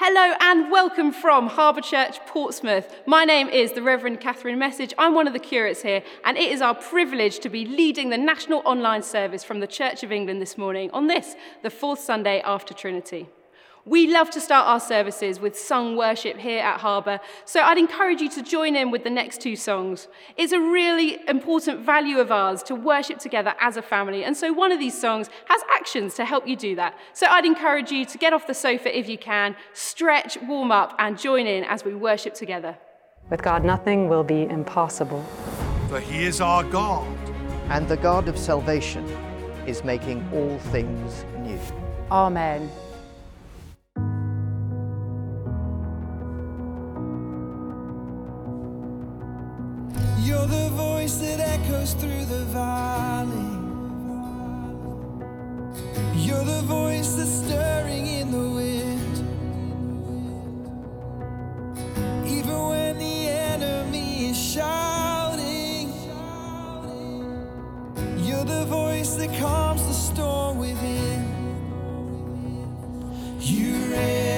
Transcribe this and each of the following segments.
Hello and welcome from Harbour Church, Portsmouth. My name is the Reverend Katherine Message. I'm one of the curates here, and it is our privilege to be leading the national online service from the Church of England this morning on this, the fourth Sunday after Trinity. We love to start our services with sung worship here at Harbour, so I'd encourage you to join in with the next two songs. It's a really important value of ours to worship together as a family, and so one of these songs has actions to help you do that. So I'd encourage you to get off the sofa if you can, stretch, warm up, and join in as we worship together. With God, nothing will be impossible. For he is our God. And the God of salvation is making all things new. Amen. Voice that echoes through the valley. You're the voice that's stirring in the wind. Even when the enemy is shouting, you're the voice that calms the storm within. You reign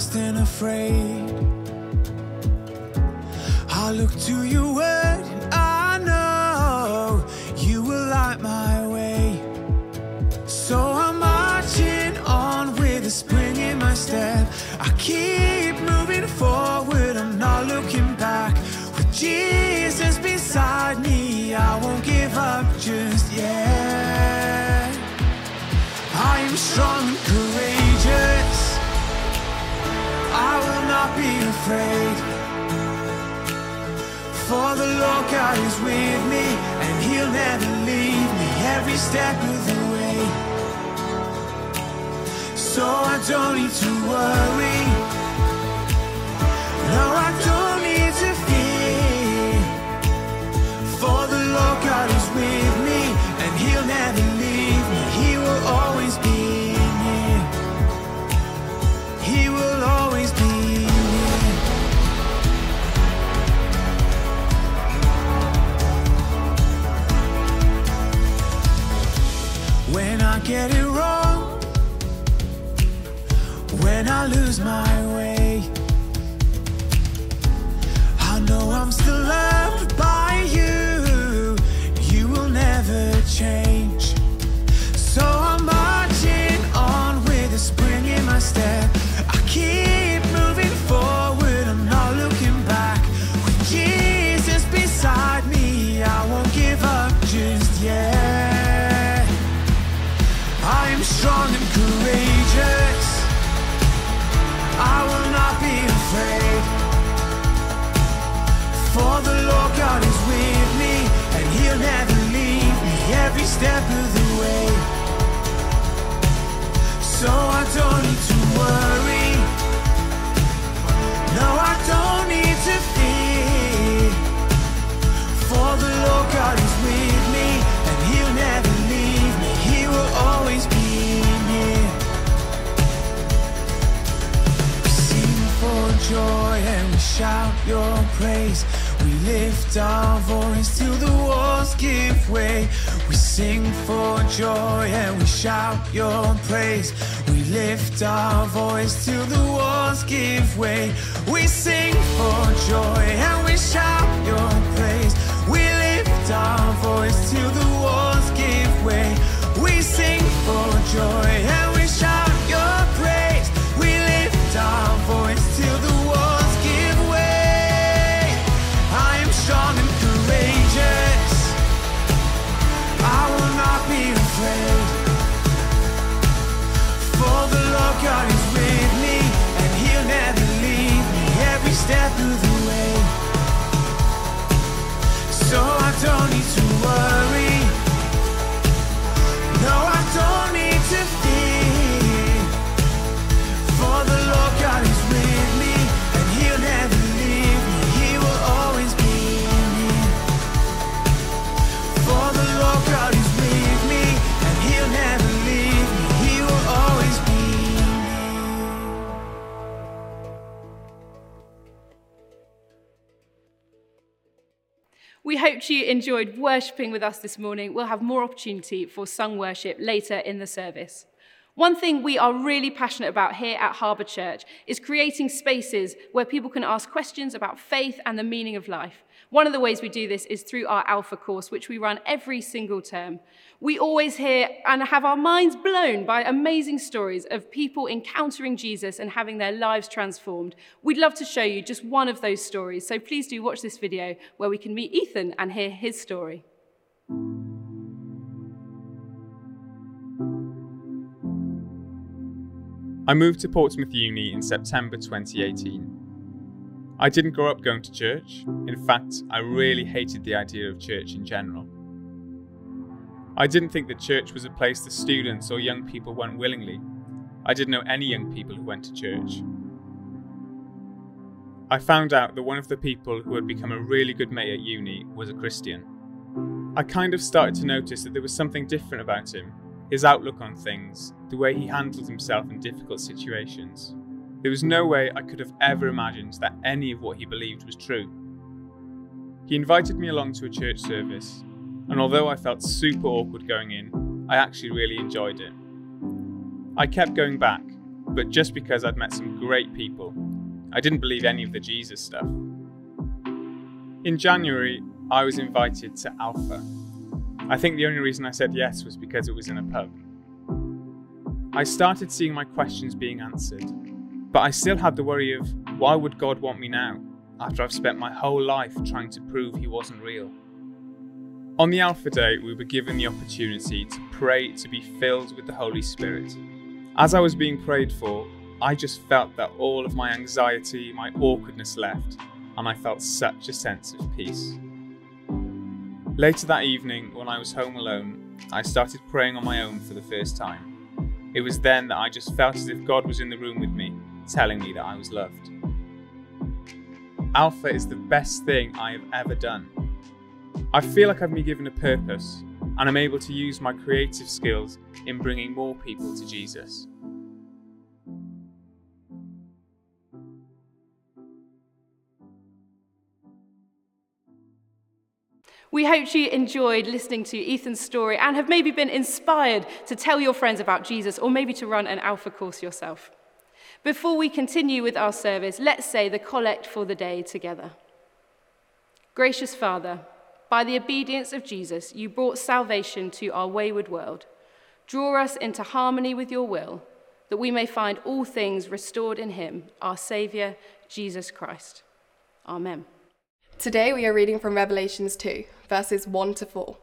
lost and afraid. I look to your word, and I know you will light my way. So I'm marching on with a spring in my step. I keep moving forward, I'm not looking back. With Jesus beside me, I won't give up just yet. I am strong and courageous. Afraid. For the Lord God is with me, and He'll never leave me every step of the way. So I don't need to worry. No, I don't need to fear. For the Lord God is with me, and He'll never leave lift our voice till the walls give way. We sing for joy and we shout your praise. We lift our voice till the walls give way. We sing for joy and we shout your praise. We lift our voice till the walls give way. We sing for joy God is with me, and He'll never leave me every step of the way. So I don't need to worry. No, I enjoyed worshipping with us this morning. We'll have more opportunity for sung worship later in the service. One thing we are really passionate about here at Harbour Church is creating spaces where people can ask questions about faith and the meaning of life. One of the ways we do this is through our Alpha course, which we run every single term. We always hear and have our minds blown by amazing stories of people encountering Jesus and having their lives transformed. We'd love to show you just one of those stories, so please do watch this video where we can meet Ethan and hear his story. I moved to Portsmouth Uni in September 2018. I didn't grow up going to church. In fact, I really hated the idea of church in general. I didn't think that church was a place that students or young people went willingly. I didn't know any young people who went to church. I found out that one of the people who had become a really good mate at uni was a Christian. I kind of started to notice that there was something different about him his outlook on things, the way he handled himself in difficult situations. There was no way I could have ever imagined that any of what he believed was true. He invited me along to a church service, and although I felt super awkward going in, I actually really enjoyed it. I kept going back, but just because I'd met some great people. I didn't believe any of the Jesus stuff. In January, I was invited to Alpha. I think the only reason I said yes was because it was in a pub. I started seeing my questions being answered, but I still had the worry of why would God want me now after I've spent my whole life trying to prove He wasn't real? On the Alpha Day, we were given the opportunity to pray to be filled with the Holy Spirit. As I was being prayed for, I just felt that all of my anxiety, my awkwardness left, and I felt such a sense of peace. Later that evening, when I was home alone, I started praying on my own for the first time. It was then that I just felt as if God was in the room with me, telling me that I was loved. Alpha is the best thing I have ever done. I feel like I've been given a purpose, and I'm able to use my creative skills in bringing more people to Jesus. We hope you enjoyed listening to Ethan's story and have maybe been inspired to tell your friends about Jesus or maybe to run an Alpha course yourself. Before we continue with our service, let's say the collect for the day together. Gracious Father, by the obedience of Jesus, you brought salvation to our wayward world. Draw us into harmony with your will, that we may find all things restored in him, our Saviour, Jesus Christ. Amen. Today we are reading from Revelations 2, verses 1 to 4.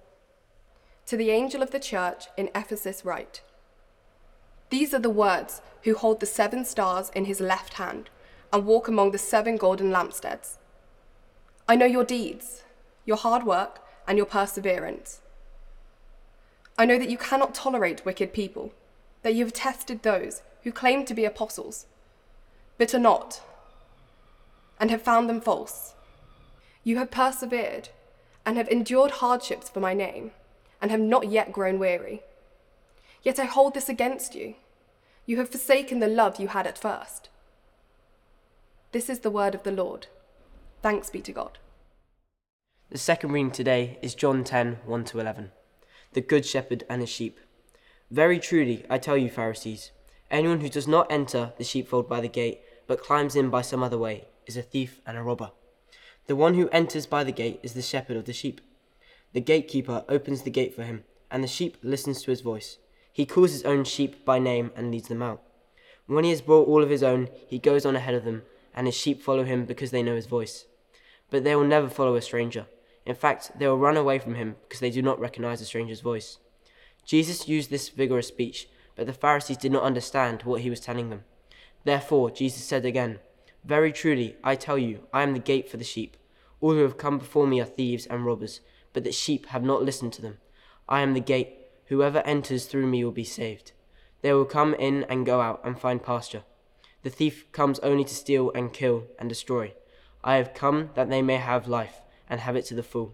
To the angel of the church in Ephesus, write These are the words who hold the seven stars in his left hand and walk among the seven golden lampstands. I know your deeds, your hard work, and your perseverance. I know that you cannot tolerate wicked people, that you have tested those who claim to be apostles, but are not, and have found them false. You have persevered and have endured hardships for my name, and have not yet grown weary. Yet I hold this against you. You have forsaken the love you had at first. This is the word of the Lord. Thanks be to God. The second reading today is John 10 1 to 11. The Good Shepherd and his sheep. Very truly, I tell you, Pharisees, anyone who does not enter the sheepfold by the gate, but climbs in by some other way, is a thief and a robber. The one who enters by the gate is the shepherd of the sheep. The gatekeeper opens the gate for him, and the sheep listens to his voice. He calls his own sheep by name and leads them out. When he has brought all of his own, he goes on ahead of them, and his sheep follow him because they know his voice. But they will never follow a stranger. In fact, they will run away from him because they do not recognize a stranger's voice. Jesus used this vigorous speech, but the Pharisees did not understand what he was telling them. Therefore, Jesus said again, Very truly, I tell you, I am the gate for the sheep. All who have come before me are thieves and robbers, but the sheep have not listened to them. I am the gate. Whoever enters through me will be saved. They will come in and go out and find pasture. The thief comes only to steal and kill and destroy. I have come that they may have life and have it to the full.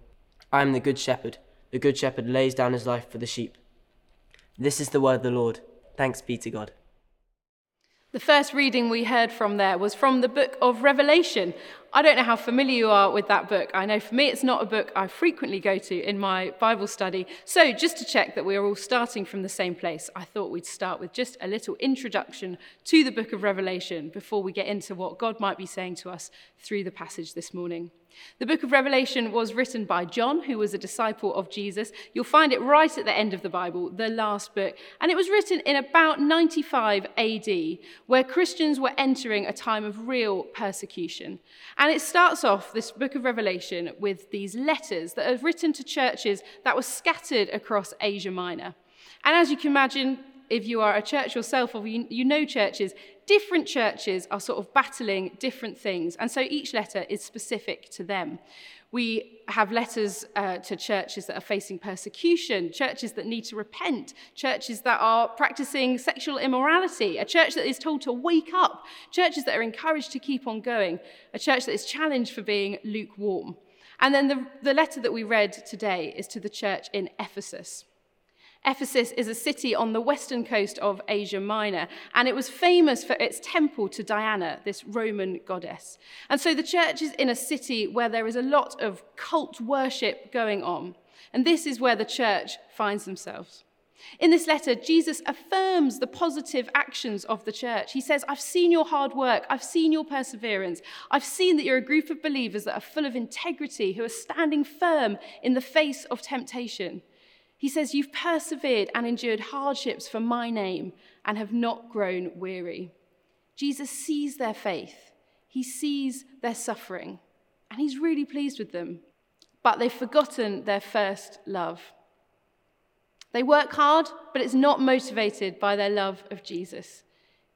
I am the good shepherd. The good shepherd lays down his life for the sheep. This is the word of the Lord. Thanks be to God. The first reading we heard from there was from the book of Revelation. I don't know how familiar you are with that book. I know for me it's not a book I frequently go to in my Bible study. So, just to check that we are all starting from the same place, I thought we'd start with just a little introduction to the book of Revelation before we get into what God might be saying to us through the passage this morning. The book of Revelation was written by John, who was a disciple of Jesus. You'll find it right at the end of the Bible, the last book. And it was written in about 95 AD, where Christians were entering a time of real persecution. And it starts off, this book of Revelation, with these letters that are written to churches that were scattered across Asia Minor. And as you can imagine, if you are a church yourself or you, know churches, different churches are sort of battling different things. And so each letter is specific to them. We have letters uh, to churches that are facing persecution, churches that need to repent, churches that are practicing sexual immorality, a church that is told to wake up, churches that are encouraged to keep on going, a church that is challenged for being lukewarm. And then the, the letter that we read today is to the church in Ephesus. Ephesus is a city on the western coast of Asia Minor, and it was famous for its temple to Diana, this Roman goddess. And so the church is in a city where there is a lot of cult worship going on, and this is where the church finds themselves. In this letter, Jesus affirms the positive actions of the church. He says, I've seen your hard work. I've seen your perseverance. I've seen that you're a group of believers that are full of integrity, who are standing firm in the face of temptation. He says, You've persevered and endured hardships for my name and have not grown weary. Jesus sees their faith, he sees their suffering, and he's really pleased with them. but they've forgotten their first love. They work hard, but it's not motivated by their love of Jesus.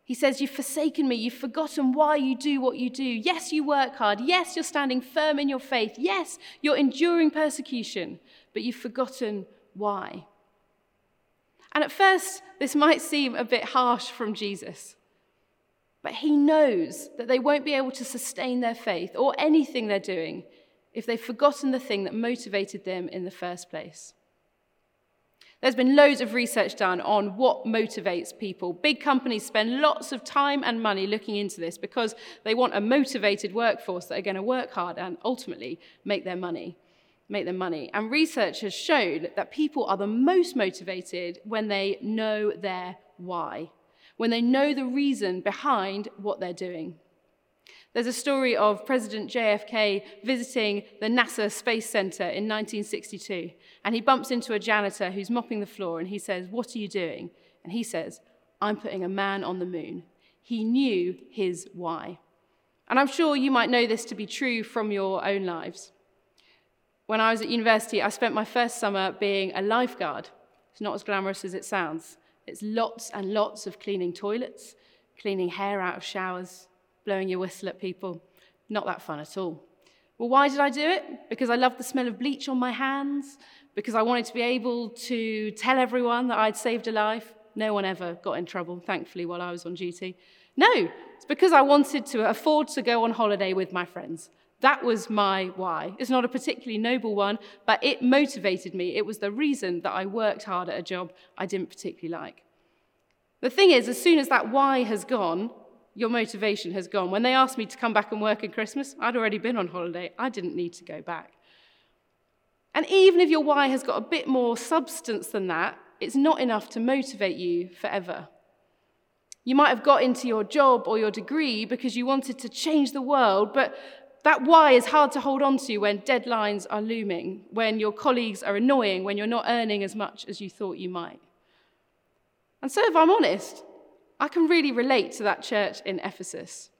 He says, You've forsaken me. You've forgotten why you do what you do. Yes, you work hard. Yes, you're standing firm in your faith. Yes, you're enduring persecution, but you've forgotten why. And at first, this might seem a bit harsh from Jesus. But he knows that they won't be able to sustain their faith or anything they're doing if they've forgotten the thing that motivated them in the first place. There's been loads of research done on what motivates people. Big companies spend lots of time and money looking into this because they want a motivated workforce that are going to work hard and ultimately make their money. Make their money. And research has shown that people are the most motivated when they know their why, when they know the reason behind what they're doing. There's a story of President JFK visiting the NASA Space Center in 1962, and he bumps into a janitor who's mopping the floor, and he says, What are you doing? And he says, I'm putting a man on the moon. He knew his why. And I'm sure you might know this to be true from your own lives. When I was at university, I spent my first summer being a lifeguard. It's not as glamorous as it sounds. It's lots and lots of cleaning toilets, cleaning hair out of showers, blowing your whistle at people. Not that fun at all. Well, why did I do it? Because I loved the smell of bleach on my hands? Because I wanted to be able to tell everyone that I'd saved a life? No one ever got in trouble, thankfully, while I was on duty. No, it's because I wanted to afford to go on holiday with my friends. That was my why. It's not a particularly noble one, but it motivated me. It was the reason that I worked hard at a job I didn't particularly like. The thing is, as soon as that why has gone, your motivation has gone. When they asked me to come back and work at Christmas, I'd already been on holiday. I didn't need to go back. And even if your why has got a bit more substance than that, it's not enough to motivate you forever. You might have got into your job or your degree because you wanted to change the world, but that why is hard to hold on to when deadlines are looming, when your colleagues are annoying, when you're not earning as much as you thought you might. And so, if I'm honest, I can really relate to that church in Ephesus.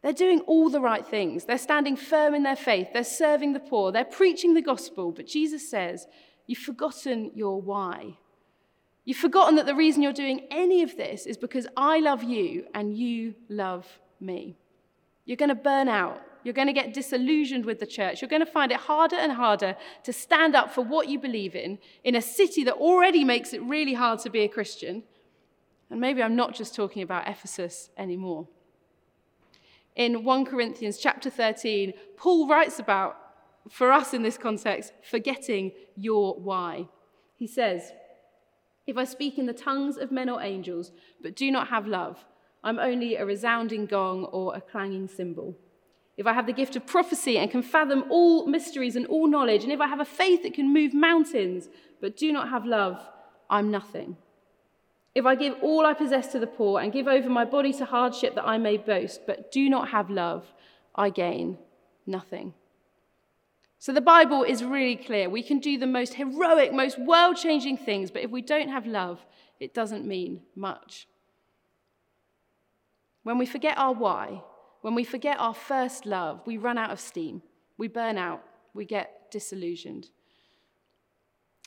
They're doing all the right things. They're standing firm in their faith. They're serving the poor. They're preaching the gospel. But Jesus says, You've forgotten your why. You've forgotten that the reason you're doing any of this is because I love you and you love me. You're going to burn out. You're going to get disillusioned with the church. You're going to find it harder and harder to stand up for what you believe in in a city that already makes it really hard to be a Christian and maybe I'm not just talking about Ephesus anymore. In 1 Corinthians chapter 13, Paul writes about, for us in this context, forgetting your why. He says, If I speak in the tongues of men or angels, but do not have love, I'm only a resounding gong or a clanging cymbal. If I have the gift of prophecy and can fathom all mysteries and all knowledge, and if I have a faith that can move mountains, but do not have love, I'm nothing. If I give all I possess to the poor and give over my body to hardship that I may boast, but do not have love, I gain nothing. So the Bible is really clear. We can do the most heroic, most world changing things, but if we don't have love, it doesn't mean much. When we forget our why, when we forget our first love, we run out of steam, we burn out, we get disillusioned.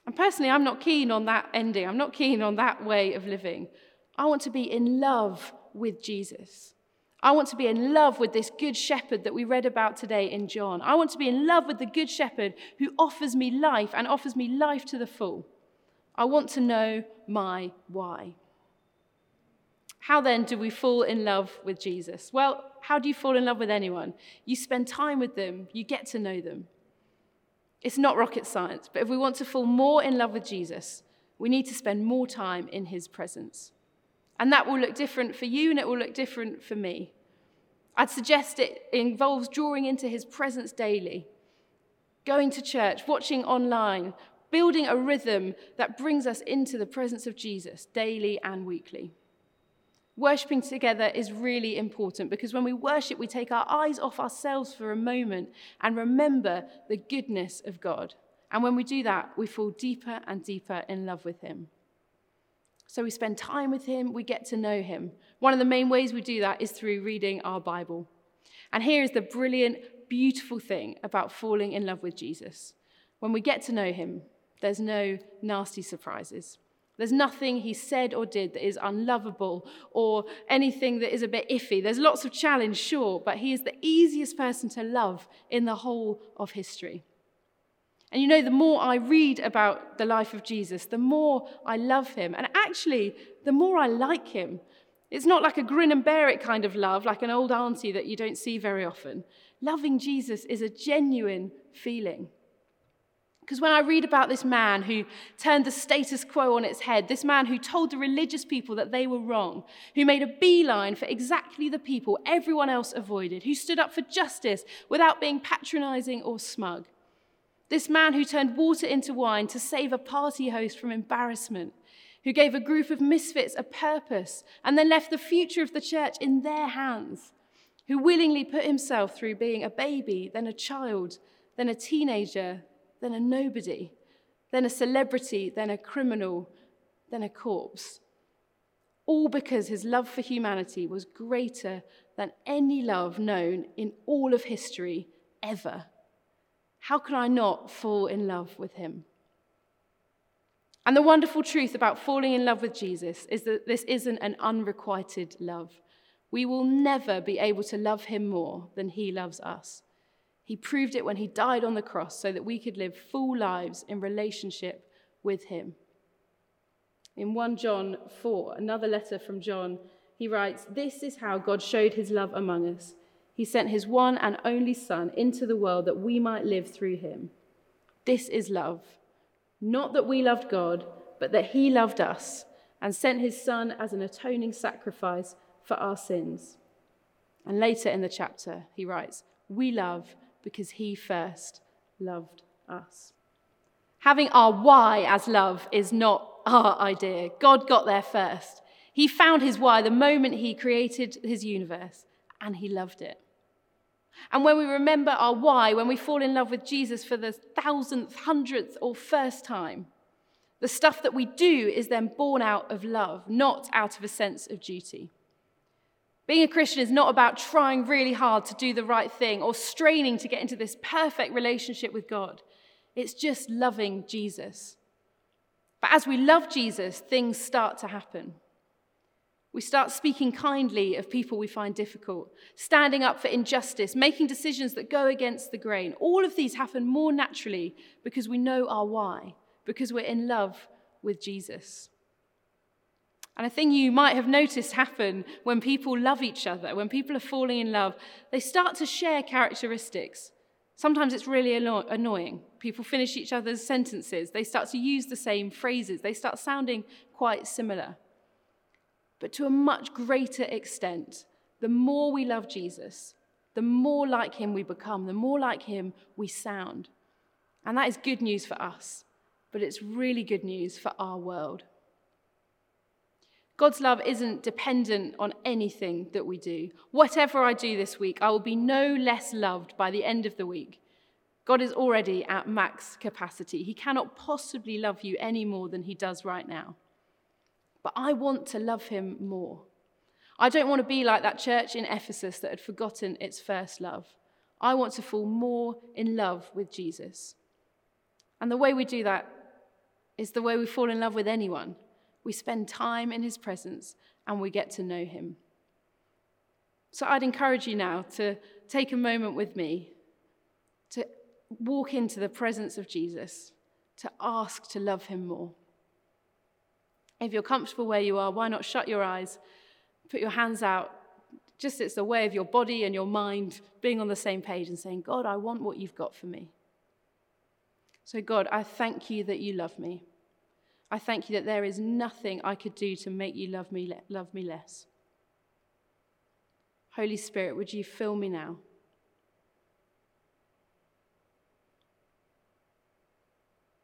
And personally, I'm not keen on that ending. I'm not keen on that way of living. I want to be in love with Jesus. I want to be in love with this good shepherd that we read about today in John. I want to be in love with the good shepherd who offers me life and offers me life to the full. I want to know my why. How then do we fall in love with Jesus? Well, how do you fall in love with anyone? You spend time with them, you get to know them. It's not rocket science, but if we want to fall more in love with Jesus, we need to spend more time in his presence. And that will look different for you and it will look different for me. I'd suggest it involves drawing into his presence daily, going to church, watching online, building a rhythm that brings us into the presence of Jesus daily and weekly. Worshipping together is really important because when we worship, we take our eyes off ourselves for a moment and remember the goodness of God. And when we do that, we fall deeper and deeper in love with Him. So we spend time with Him, we get to know Him. One of the main ways we do that is through reading our Bible. And here is the brilliant, beautiful thing about falling in love with Jesus When we get to know him, there's no nasty surprises. There's nothing he said or did that is unlovable or anything that is a bit iffy. There's lots of challenge, sure, but he is the easiest person to love in the whole of history. And you know, the more I read about the life of Jesus, the more I love him. And actually, the more I like him. It's not like a grin and bear it kind of love, like an old auntie that you don't see very often. Loving Jesus is a genuine feeling. Because when I read about this man who turned the status quo on its head, this man who told the religious people that they were wrong, who made a beeline for exactly the people everyone else avoided, who stood up for justice without being patronizing or smug, this man who turned water into wine to save a party host from embarrassment, who gave a group of misfits a purpose and then left the future of the church in their hands, who willingly put himself through being a baby, then a child, then a teenager, then a nobody, then a celebrity, then a criminal, then a corpse. All because his love for humanity was greater than any love known in all of history ever. How can I not fall in love with him? And the wonderful truth about falling in love with Jesus is that this isn't an unrequited love. We will never be able to love him more than he loves us. He proved it when he died on the cross so that we could live full lives in relationship with him. In 1 John 4, another letter from John, he writes, This is how God showed his love among us. He sent his one and only Son into the world that we might live through him. This is love. Not that we loved God, but that he loved us and sent his Son as an atoning sacrifice for our sins. And later in the chapter, he writes, We love because he first loved us. Having our why as love is not our idea. God got there first. He found his why the moment he created his universe, and he loved it. And when we remember our why, when we fall in love with Jesus for the thousandth, hundredth, or first time, the stuff that we do is then born out of love, not out of a sense of duty. Being a Christian is not about trying really hard to do the right thing or straining to get into this perfect relationship with God. It's just loving Jesus. But as we love Jesus, things start to happen. We start speaking kindly of people we find difficult, standing up for injustice, making decisions that go against the grain. All of these happen more naturally because we know our why, because we're in love with Jesus. And a thing you might have noticed happen when people love each other, when people are falling in love, they start to share characteristics. Sometimes it's really anno- annoying. People finish each other's sentences, they start to use the same phrases, they start sounding quite similar. But to a much greater extent, the more we love Jesus, the more like him we become, the more like him we sound. And that is good news for us, but it's really good news for our world. God's love isn't dependent on anything that we do. Whatever I do this week, I will be no less loved by the end of the week. God is already at max capacity. He cannot possibly love you any more than he does right now. But I want to love him more. I don't want to be like that church in Ephesus that had forgotten its first love. I want to fall more in love with Jesus. And the way we do that is the way we fall in love with anyone. We spend time in his presence and we get to know him. So I'd encourage you now to take a moment with me to walk into the presence of Jesus, to ask to love him more. If you're comfortable where you are, why not shut your eyes, put your hands out? Just it's the way of your body and your mind being on the same page and saying, God, I want what you've got for me. So, God, I thank you that you love me. I thank you that there is nothing I could do to make you love me, love me less. Holy Spirit, would you fill me now?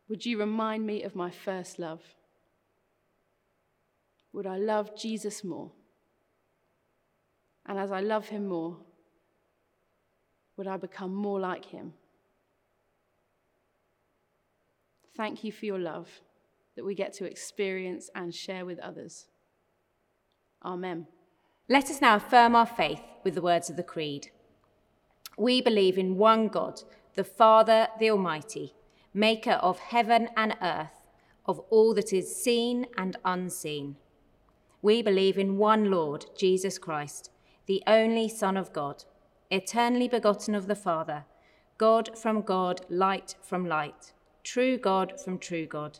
Would you remind me of my first love? would I love Jesus more? And as I love him more, would I become more like him? Thank you for your love that we get to experience and share with others. Amen. Let us now affirm our faith with the words of the Creed. We believe in one God, the Father, the Almighty maker of heaven and earth, of all that is seen and unseen. We believe in one Lord, Jesus Christ, the only Son of God, eternally begotten of the Father, God from God, light from light, true God from true God,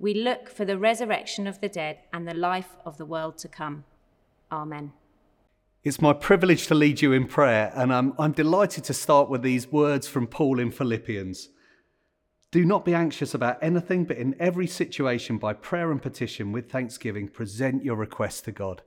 We look for the resurrection of the dead and the life of the world to come. Amen. It's my privilege to lead you in prayer, and I'm, I'm delighted to start with these words from Paul in Philippians. Do not be anxious about anything, but in every situation, by prayer and petition, with thanksgiving, present your requests to God.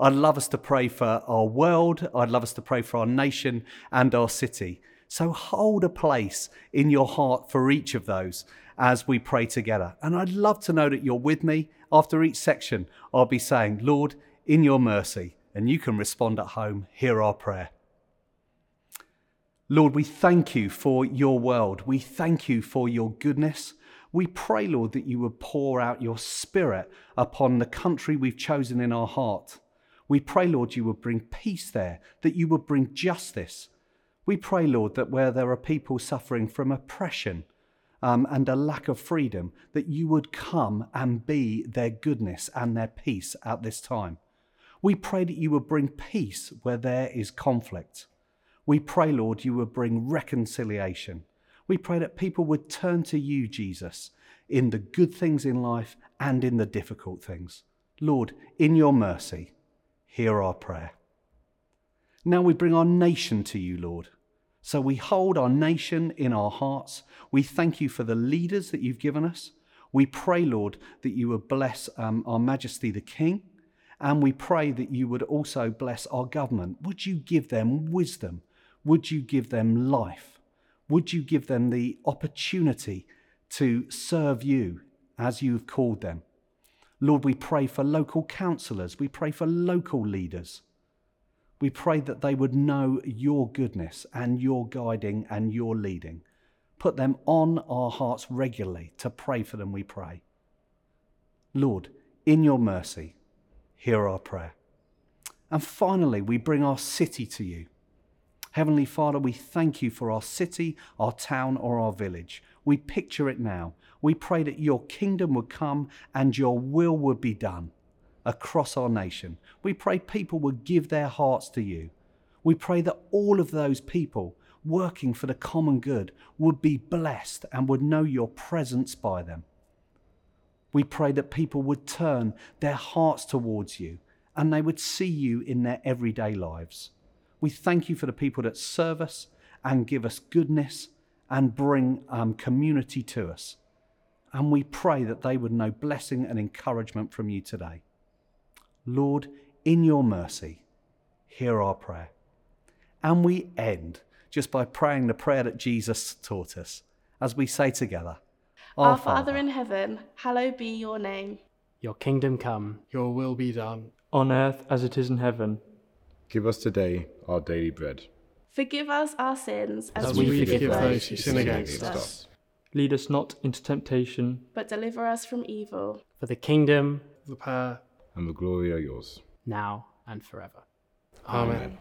I'd love us to pray for our world, I'd love us to pray for our nation and our city. So hold a place in your heart for each of those as we pray together. And I'd love to know that you're with me. After each section, I'll be saying, Lord, in your mercy, and you can respond at home. Hear our prayer. Lord, we thank you for your world. We thank you for your goodness. We pray, Lord, that you would pour out your spirit upon the country we've chosen in our heart. We pray, Lord, you would bring peace there, that you would bring justice. We pray, Lord, that where there are people suffering from oppression um, and a lack of freedom, that you would come and be their goodness and their peace at this time. We pray that you would bring peace where there is conflict. We pray, Lord, you would bring reconciliation. We pray that people would turn to you, Jesus, in the good things in life and in the difficult things. Lord, in your mercy, hear our prayer. Now we bring our nation to you, Lord. So we hold our nation in our hearts. We thank you for the leaders that you've given us. We pray, Lord, that you would bless um, our Majesty the King. And we pray that you would also bless our government. Would you give them wisdom? Would you give them life? Would you give them the opportunity to serve you as you've called them? Lord, we pray for local councillors. We pray for local leaders. We pray that they would know your goodness and your guiding and your leading. Put them on our hearts regularly to pray for them, we pray. Lord, in your mercy, hear our prayer. And finally, we bring our city to you. Heavenly Father, we thank you for our city, our town, or our village. We picture it now. We pray that your kingdom would come and your will would be done across our nation. We pray people would give their hearts to you. We pray that all of those people working for the common good would be blessed and would know your presence by them. We pray that people would turn their hearts towards you and they would see you in their everyday lives. We thank you for the people that serve us and give us goodness and bring um, community to us. And we pray that they would know blessing and encouragement from you today. Lord, in your mercy, hear our prayer. And we end just by praying the prayer that Jesus taught us as we say together Our, Our Father, Father in heaven, hallowed be your name. Your kingdom come, your will be done, on earth as it is in heaven. Give us today our daily bread. Forgive us our sins as, as we, we forgive those who sin against us. us. Lead us not into temptation, but deliver us from evil. For the kingdom, the power, and the glory are yours, now and forever. Amen. Amen.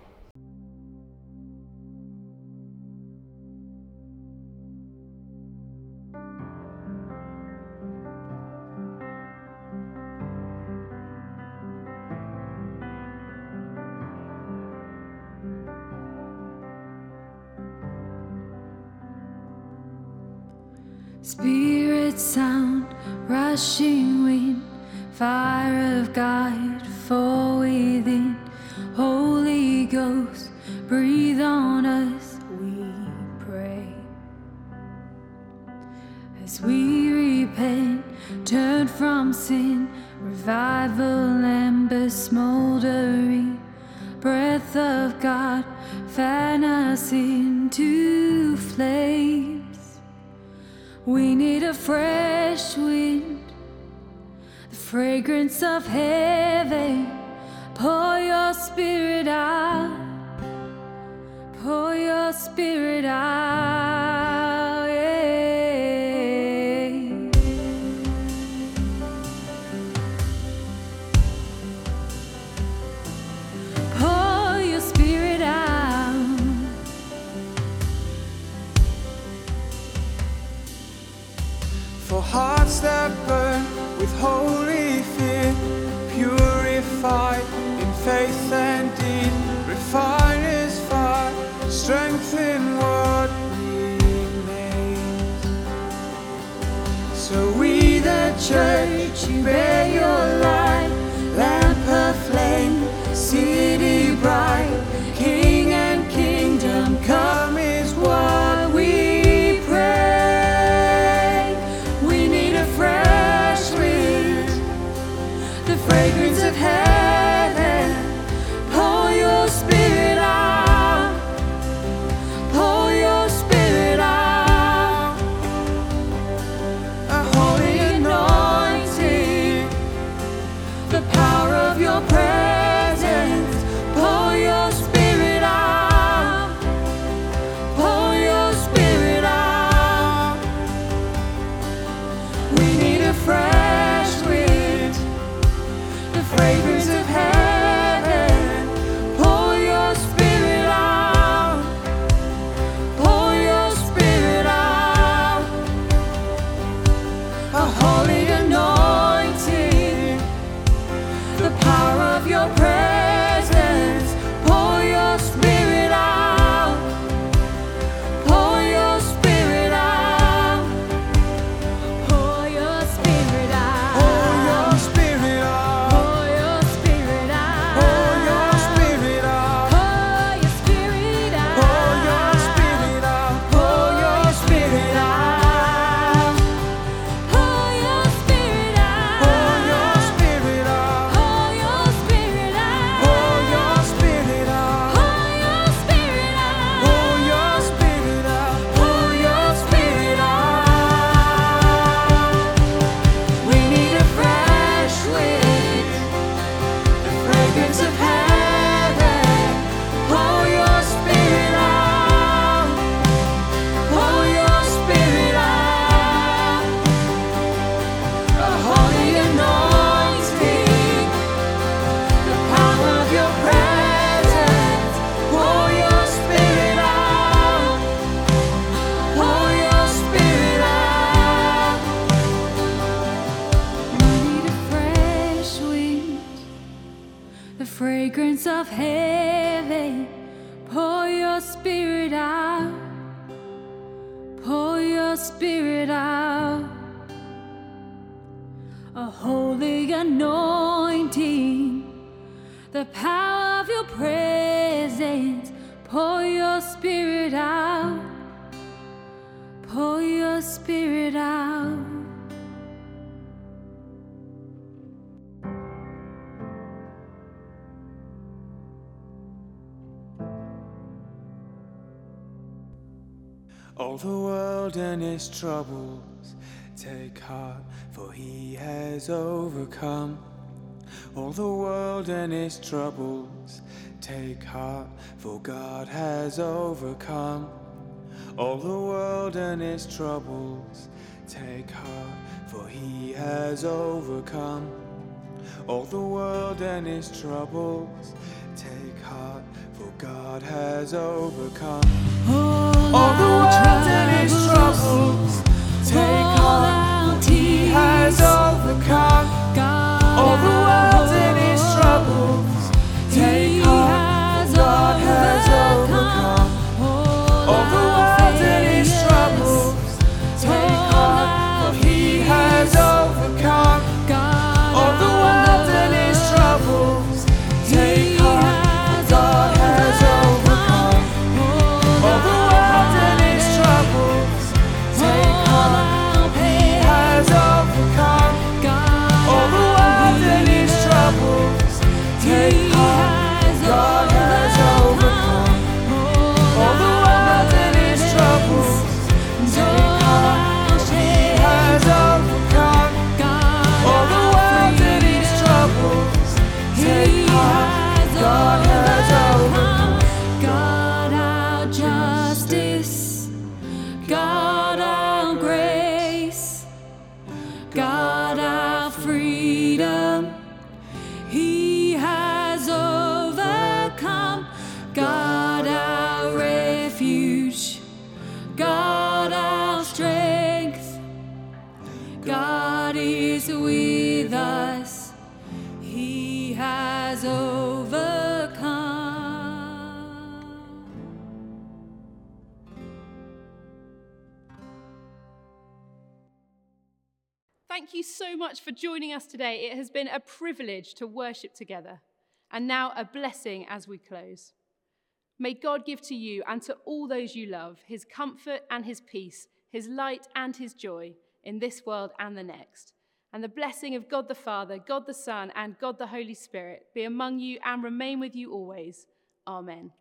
Spirit sound, rushing wind Fire of God, fall within. Holy Ghost, breathe on us, we pray. As we repent, turn from sin, revival ember smoldering. Breath of God, fan us into flames. We need a the fragrance of heaven. Pour your spirit out, pour your spirit out. Faith and deed, refiners fire, strengthen what remains. So we, the church, bear your of heaven. Pour your spirit out. Pour your spirit out. A holy anointing, the power of your presence. Pour your spirit out. Pour your spirit out. All the world and its troubles, take heart, for he has overcome. All the world and its troubles, take heart, for God has overcome. All the world and its troubles, take heart, for he has overcome. All the world and its troubles, take heart, for God has overcome. All the world its troubles, take heart, He has overcome. All the world its troubles, so much for joining us today. It has been a privilege to worship together, and now a blessing as we close. May God give to you and to all those you love his comfort and his peace, his light and his joy in this world and the next. And the blessing of God the Father, God the Son, and God the Holy Spirit be among you and remain with you always. Amen.